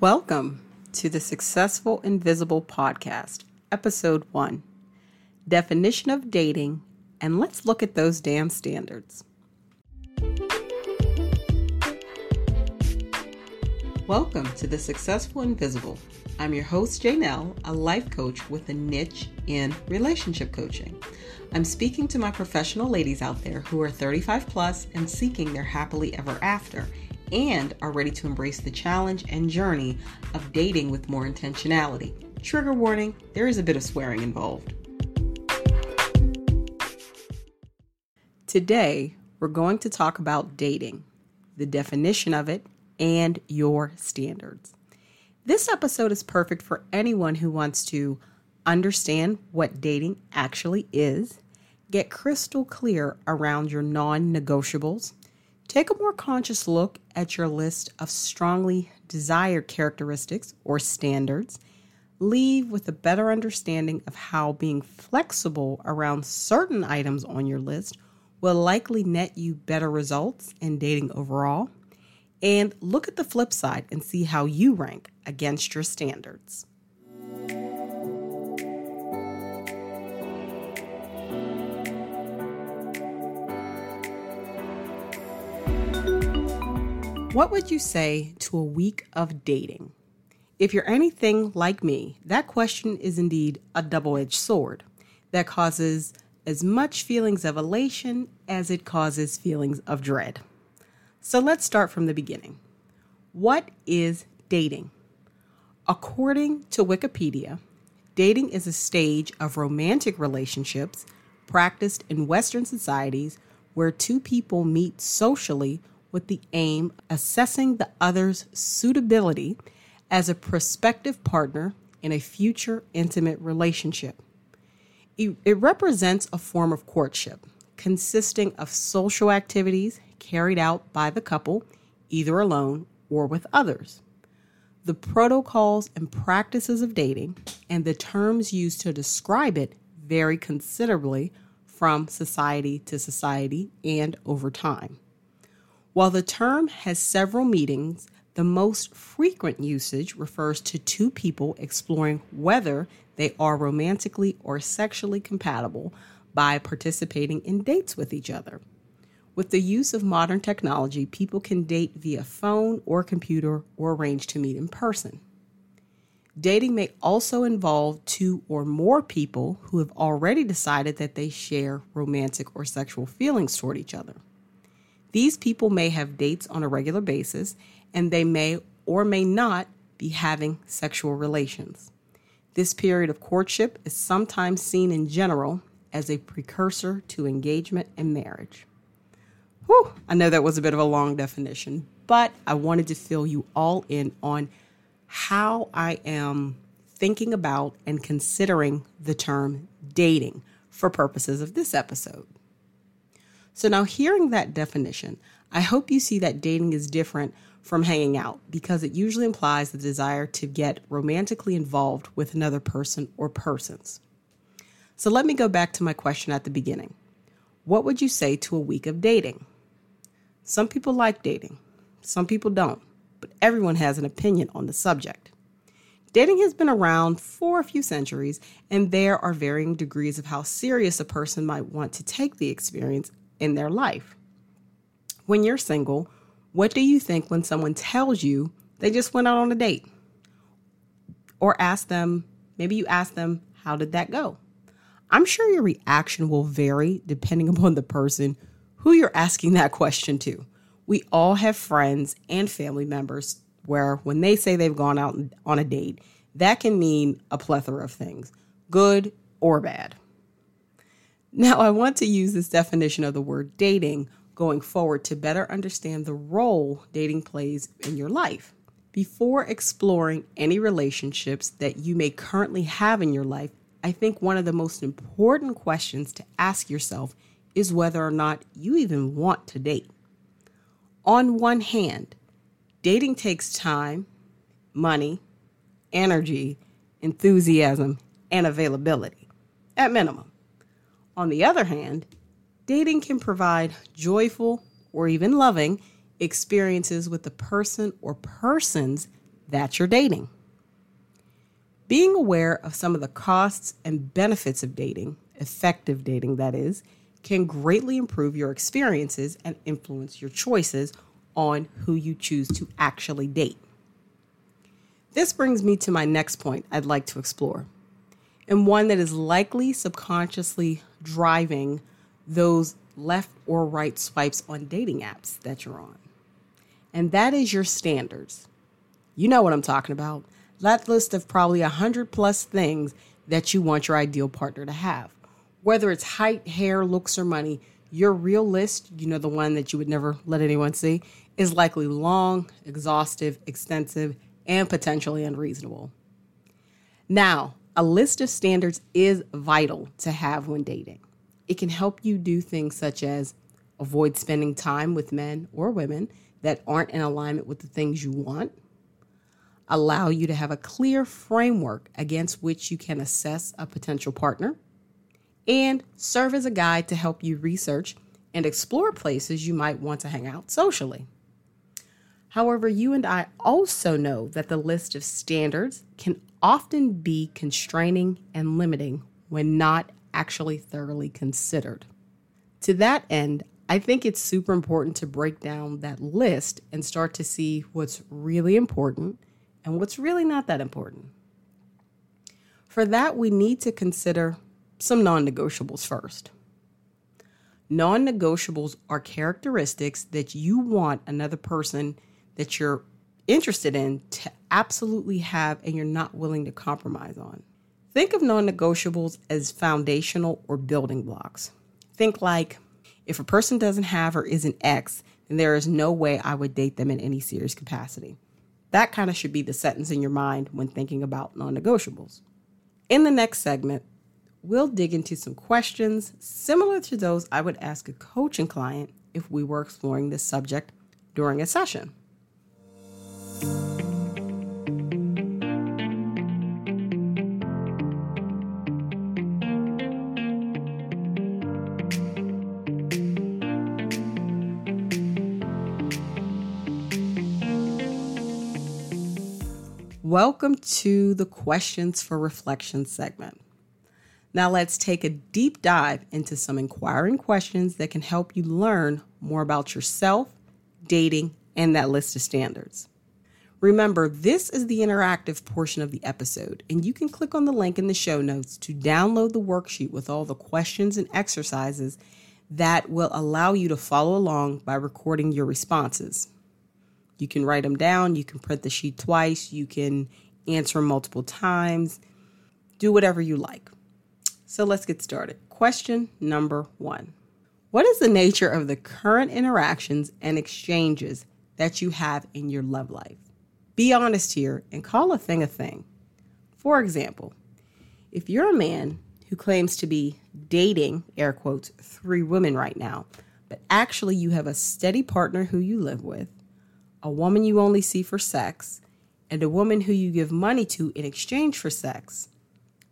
Welcome to the Successful Invisible Podcast, Episode 1 Definition of Dating, and let's look at those damn standards. Welcome to the Successful Invisible. I'm your host, Janelle, a life coach with a niche in relationship coaching. I'm speaking to my professional ladies out there who are 35 plus and seeking their happily ever after and are ready to embrace the challenge and journey of dating with more intentionality. Trigger warning there is a bit of swearing involved. Today, we're going to talk about dating, the definition of it, and your standards. This episode is perfect for anyone who wants to understand what dating actually is, get crystal clear around your non negotiables, Take a more conscious look at your list of strongly desired characteristics or standards. Leave with a better understanding of how being flexible around certain items on your list will likely net you better results in dating overall. And look at the flip side and see how you rank against your standards. What would you say to a week of dating? If you're anything like me, that question is indeed a double edged sword that causes as much feelings of elation as it causes feelings of dread. So let's start from the beginning. What is dating? According to Wikipedia, dating is a stage of romantic relationships practiced in Western societies where two people meet socially with the aim of assessing the other's suitability as a prospective partner in a future intimate relationship. It represents a form of courtship consisting of social activities carried out by the couple, either alone or with others. The protocols and practices of dating and the terms used to describe it vary considerably from society to society and over time. While the term has several meanings, the most frequent usage refers to two people exploring whether they are romantically or sexually compatible by participating in dates with each other. With the use of modern technology, people can date via phone or computer or arrange to meet in person. Dating may also involve two or more people who have already decided that they share romantic or sexual feelings toward each other. These people may have dates on a regular basis, and they may or may not be having sexual relations. This period of courtship is sometimes seen in general as a precursor to engagement and marriage. Whew, I know that was a bit of a long definition, but I wanted to fill you all in on how I am thinking about and considering the term dating for purposes of this episode. So now, hearing that definition, I hope you see that dating is different from hanging out because it usually implies the desire to get romantically involved with another person or persons. So let me go back to my question at the beginning. What would you say to a week of dating? Some people like dating, some people don't, but everyone has an opinion on the subject. Dating has been around for a few centuries, and there are varying degrees of how serious a person might want to take the experience in their life. When you're single, what do you think when someone tells you they just went out on a date? Or ask them, maybe you ask them, how did that go? I'm sure your reaction will vary depending upon the person who you're asking that question to. We all have friends and family members where when they say they've gone out on a date, that can mean a plethora of things, good or bad. Now, I want to use this definition of the word dating going forward to better understand the role dating plays in your life. Before exploring any relationships that you may currently have in your life, I think one of the most important questions to ask yourself is whether or not you even want to date. On one hand, dating takes time, money, energy, enthusiasm, and availability, at minimum. On the other hand, dating can provide joyful or even loving experiences with the person or persons that you're dating. Being aware of some of the costs and benefits of dating, effective dating that is, can greatly improve your experiences and influence your choices on who you choose to actually date. This brings me to my next point I'd like to explore, and one that is likely subconsciously driving those left or right swipes on dating apps that you're on. And that is your standards. You know what I'm talking about. That list of probably 100 plus things that you want your ideal partner to have. Whether it's height, hair, looks, or money, your real list, you know, the one that you would never let anyone see, is likely long, exhaustive, extensive, and potentially unreasonable. Now, a list of standards is vital to have when dating. It can help you do things such as avoid spending time with men or women that aren't in alignment with the things you want, allow you to have a clear framework against which you can assess a potential partner, and serve as a guide to help you research and explore places you might want to hang out socially. However, you and I also know that the list of standards can often be constraining and limiting when not actually thoroughly considered. To that end, I think it's super important to break down that list and start to see what's really important and what's really not that important. For that, we need to consider some non negotiables first. Non negotiables are characteristics that you want another person that you're interested in to absolutely have and you're not willing to compromise on. Think of non negotiables as foundational or building blocks. Think like if a person doesn't have or isn't X, then there is no way I would date them in any serious capacity. That kind of should be the sentence in your mind when thinking about non negotiables. In the next segment, we'll dig into some questions similar to those I would ask a coaching client if we were exploring this subject during a session. Welcome to the Questions for Reflection segment. Now, let's take a deep dive into some inquiring questions that can help you learn more about yourself, dating, and that list of standards. Remember, this is the interactive portion of the episode, and you can click on the link in the show notes to download the worksheet with all the questions and exercises that will allow you to follow along by recording your responses. You can write them down, you can print the sheet twice, you can answer multiple times, do whatever you like. So let's get started. Question number one What is the nature of the current interactions and exchanges that you have in your love life? Be honest here and call a thing a thing. For example, if you're a man who claims to be dating, air quotes, three women right now, but actually you have a steady partner who you live with, a woman you only see for sex, and a woman who you give money to in exchange for sex.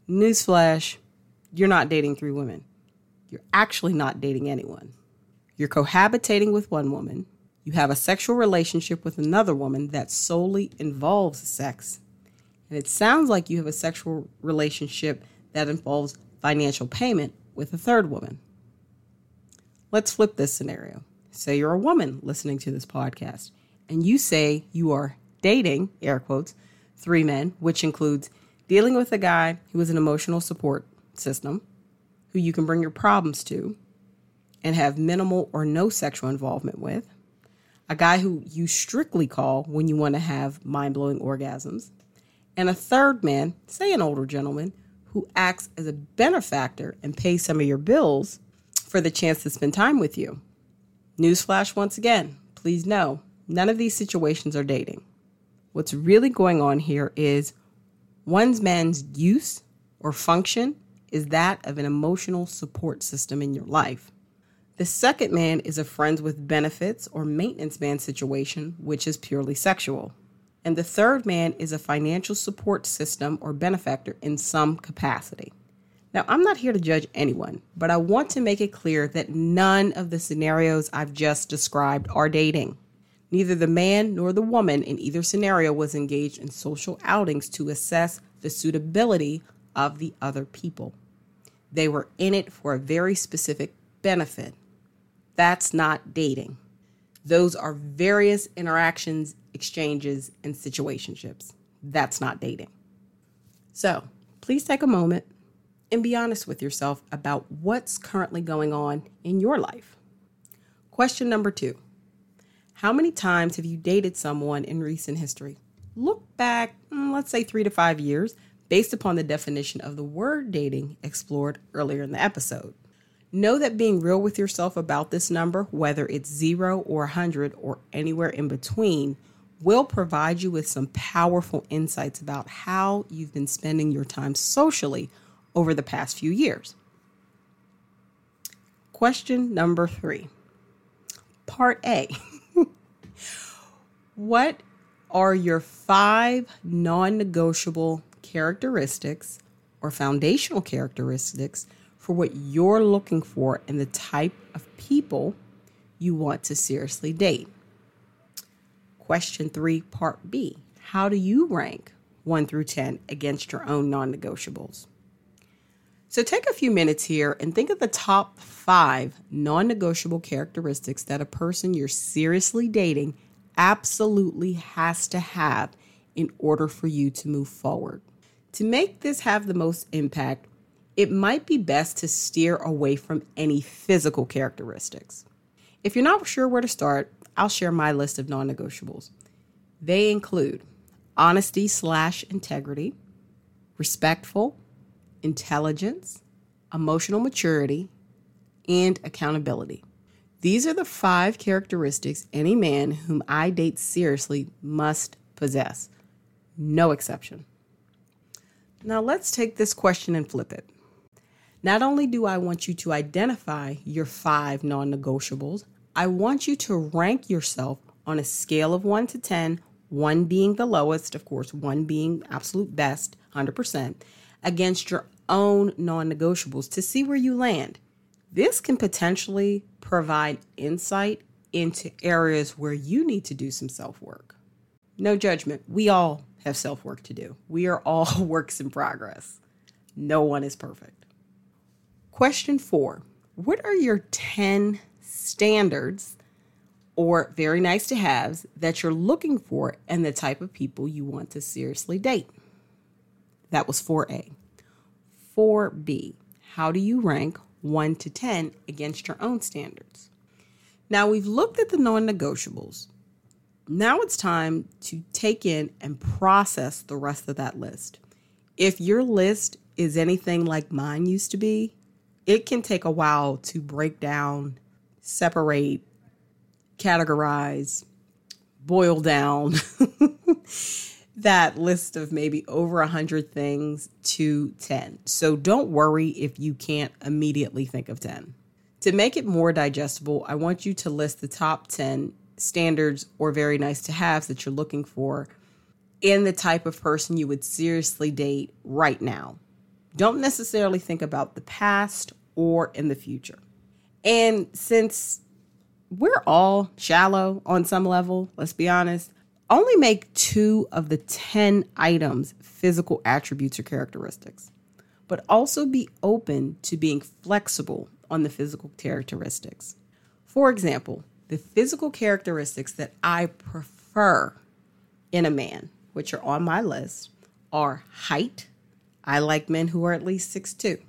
Newsflash, you're not dating three women. You're actually not dating anyone. You're cohabitating with one woman. You have a sexual relationship with another woman that solely involves sex. And it sounds like you have a sexual relationship that involves financial payment with a third woman. Let's flip this scenario. Say you're a woman listening to this podcast and you say you are dating, air quotes, three men, which includes dealing with a guy who is an emotional support system, who you can bring your problems to and have minimal or no sexual involvement with, a guy who you strictly call when you want to have mind blowing orgasms, and a third man, say an older gentleman, who acts as a benefactor and pays some of your bills for the chance to spend time with you. Newsflash once again, please know None of these situations are dating. What's really going on here is one's man's use or function is that of an emotional support system in your life. The second man is a friends with benefits or maintenance man situation, which is purely sexual. And the third man is a financial support system or benefactor in some capacity. Now, I'm not here to judge anyone, but I want to make it clear that none of the scenarios I've just described are dating. Neither the man nor the woman in either scenario was engaged in social outings to assess the suitability of the other people. They were in it for a very specific benefit. That's not dating. Those are various interactions, exchanges, and situationships. That's not dating. So please take a moment and be honest with yourself about what's currently going on in your life. Question number two How many times have you dated someone in recent history? Look back, mm, let's say three to five years, based upon the definition of the word dating explored earlier in the episode. Know that being real with yourself about this number, whether it's zero or 100 or anywhere in between, will provide you with some powerful insights about how you've been spending your time socially over the past few years. Question number three, Part A. what are your five non negotiable characteristics or foundational characteristics for what you're looking for in the type of people you want to seriously date? Question three, Part B How do you rank 1 through 10 against your own non negotiables? So take a few minutes here and think of the top five non negotiable characteristics that a person you're seriously dating absolutely has to have in order for you to move forward. To make this have the most impact, it might be best to steer away from any physical characteristics. If you're not sure where to start, I'll share my list of non negotiables. They include honesty slash integrity, respectful, intelligence, emotional maturity, and accountability. These are the five characteristics any man whom I date seriously must possess. No exception. Now let's take this question and flip it. Not only do I want you to identify your five non negotiables, I want you to rank yourself on a scale of 1 to 10, 1 being the lowest, of course, 1 being absolute best, 100%, against your own non negotiables to see where you land. This can potentially provide insight into areas where you need to do some self work. No judgment. We all have self work to do. We are all works in progress. No one is perfect. Question four What are your 10 standards or very nice to haves that you're looking for and the type of people you want to seriously date? That was 4A. 4B How do you rank 1 to 10 against your own standards? Now we've looked at the non negotiables. Now it's time to take in and process the rest of that list. If your list is anything like mine used to be, it can take a while to break down, separate, categorize, boil down that list of maybe over a hundred things to 10. So don't worry if you can't immediately think of 10. To make it more digestible, I want you to list the top 10 standards or very nice to haves that you're looking for in the type of person you would seriously date right now. Don't necessarily think about the past or in the future. And since we're all shallow on some level, let's be honest, only make two of the 10 items physical attributes or characteristics, but also be open to being flexible on the physical characteristics. For example, the physical characteristics that I prefer in a man, which are on my list, are height. I like men who are at least 6'2,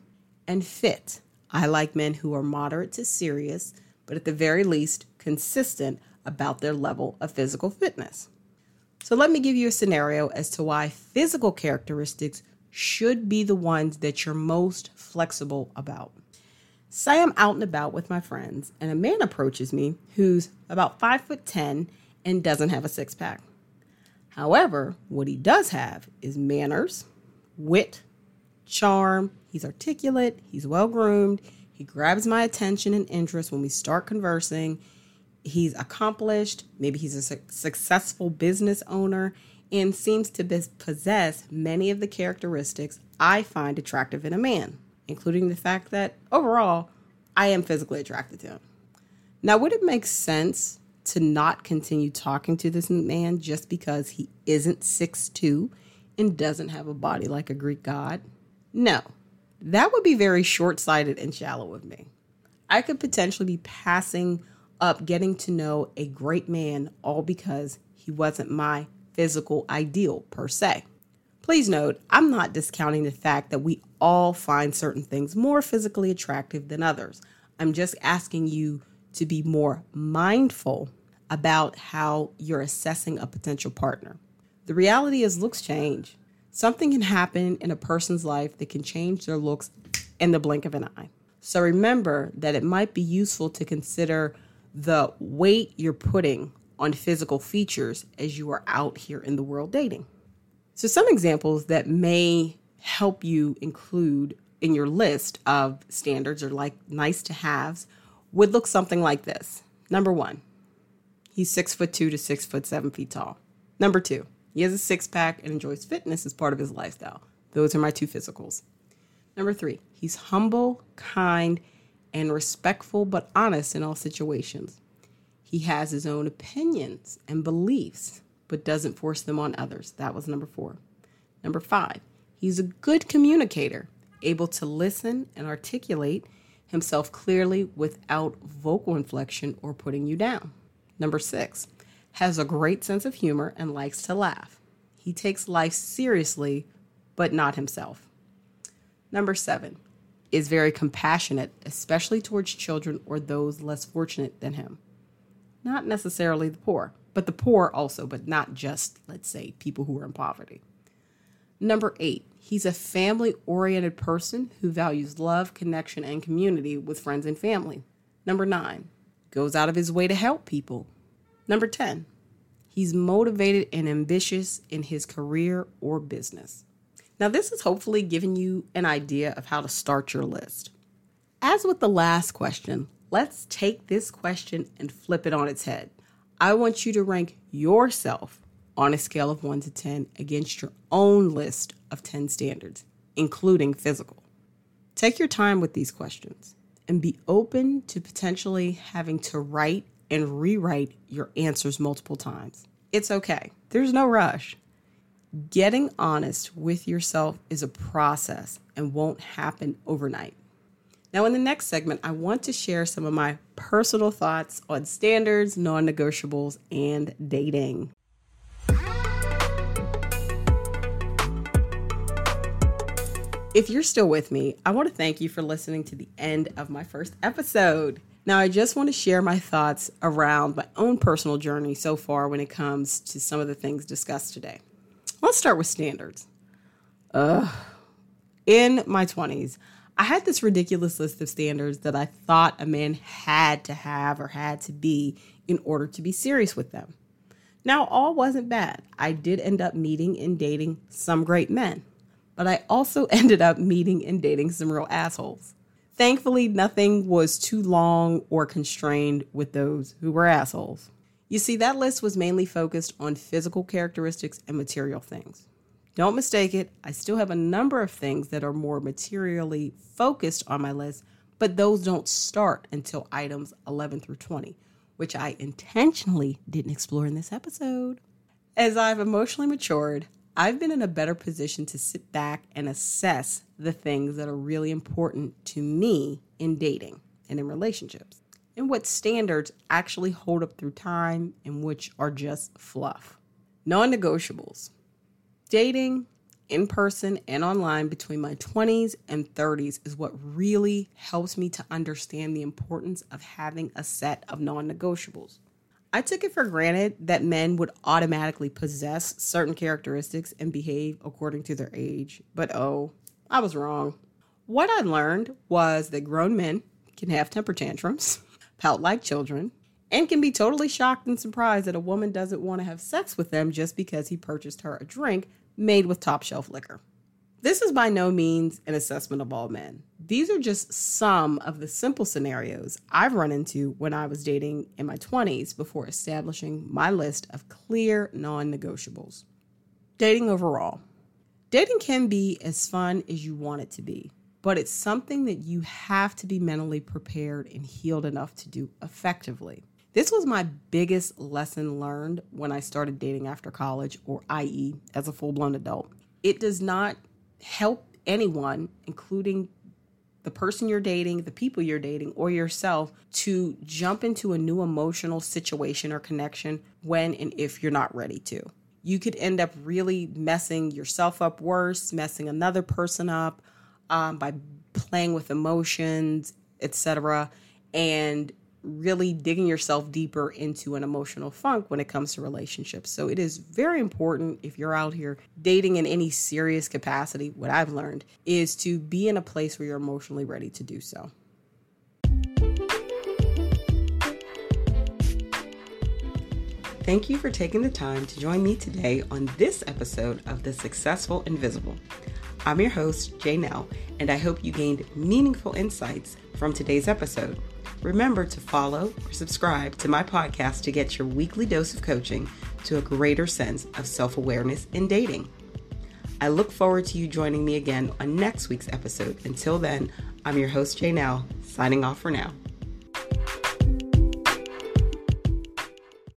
and fit. I like men who are moderate to serious, but at the very least, consistent about their level of physical fitness. So, let me give you a scenario as to why physical characteristics should be the ones that you're most flexible about. Say I'm out and about with my friends, and a man approaches me who's about five foot 10 and doesn't have a six pack. However, what he does have is manners, wit, charm. He's articulate, he's well groomed, he grabs my attention and interest when we start conversing. He's accomplished, maybe he's a su- successful business owner, and seems to possess many of the characteristics I find attractive in a man, including the fact that overall I am physically attracted to him. Now, would it make sense to not continue talking to this man just because he isn't 6'2 and doesn't have a body like a Greek god? No, that would be very short sighted and shallow of me. I could potentially be passing up getting to know a great man all because he wasn't my physical ideal per se. Please note, I'm not discounting the fact that we all find certain things more physically attractive than others. I'm just asking you to be more mindful about how you're assessing a potential partner. The reality is, looks change. Something can happen in a person's life that can change their looks in the blink of an eye. So remember that it might be useful to consider the weight you're putting on physical features as you are out here in the world dating. So, some examples that may help you include in your list of standards or like nice to haves would look something like this. Number one, he's six foot two to six foot seven feet tall. Number two, he has a six pack and enjoys fitness as part of his lifestyle. Those are my two physicals. Number three, he's humble, kind, and respectful but honest in all situations. He has his own opinions and beliefs but doesn't force them on others. That was number four. Number five, he's a good communicator, able to listen and articulate himself clearly without vocal inflection or putting you down. Number six, has a great sense of humor and likes to laugh. He takes life seriously, but not himself. Number seven, is very compassionate, especially towards children or those less fortunate than him. Not necessarily the poor but the poor also, but not just, let's say, people who are in poverty. Number eight, he's a family oriented person who values love, connection, and community with friends and family. Number nine, goes out of his way to help people. Number 10, he's motivated and ambitious in his career or business. Now, this is hopefully giving you an idea of how to start your list. As with the last question, let's take this question and flip it on its head. I want you to rank yourself on a scale of 1 to 10 against your own list of 10 standards, including physical. Take your time with these questions and be open to potentially having to write and rewrite your answers multiple times. It's okay, there's no rush. Getting honest with yourself is a process and won't happen overnight. Now, in the next segment, I want to share some of my personal thoughts on standards, non negotiables, and dating. If you're still with me, I want to thank you for listening to the end of my first episode. Now, I just want to share my thoughts around my own personal journey so far when it comes to some of the things discussed today. Let's start with standards. Uh, in my 20s, I had this ridiculous list of standards that I thought a man had to have or had to be in order to be serious with them. Now, all wasn't bad. I did end up meeting and dating some great men, but I also ended up meeting and dating some real assholes. Thankfully, nothing was too long or constrained with those who were assholes. You see, that list was mainly focused on physical characteristics and material things. Don't mistake it, I still have a number of things that are more materially focused on my list, but those don't start until items 11 through 20, which I intentionally didn't explore in this episode. As I've emotionally matured, I've been in a better position to sit back and assess the things that are really important to me in dating and in relationships, and what standards actually hold up through time and which are just fluff. Non negotiables. Dating in person and online between my 20s and 30s is what really helps me to understand the importance of having a set of non negotiables. I took it for granted that men would automatically possess certain characteristics and behave according to their age, but oh, I was wrong. What I learned was that grown men can have temper tantrums, pout like children, and can be totally shocked and surprised that a woman doesn't want to have sex with them just because he purchased her a drink made with top shelf liquor. This is by no means an assessment of all men. These are just some of the simple scenarios I've run into when I was dating in my 20s before establishing my list of clear non negotiables. Dating overall. Dating can be as fun as you want it to be, but it's something that you have to be mentally prepared and healed enough to do effectively. This was my biggest lesson learned when I started dating after college, or i.e., as a full blown adult. It does not help anyone, including the person you're dating, the people you're dating, or yourself to jump into a new emotional situation or connection when and if you're not ready to. You could end up really messing yourself up worse, messing another person up um, by playing with emotions, etc., and really digging yourself deeper into an emotional funk when it comes to relationships. So it is very important if you're out here dating in any serious capacity, what I've learned is to be in a place where you're emotionally ready to do so. Thank you for taking the time to join me today on this episode of The Successful Invisible. I'm your host, Janelle, and I hope you gained meaningful insights from today's episode. Remember to follow or subscribe to my podcast to get your weekly dose of coaching to a greater sense of self awareness in dating. I look forward to you joining me again on next week's episode. Until then, I'm your host, Janelle, signing off for now.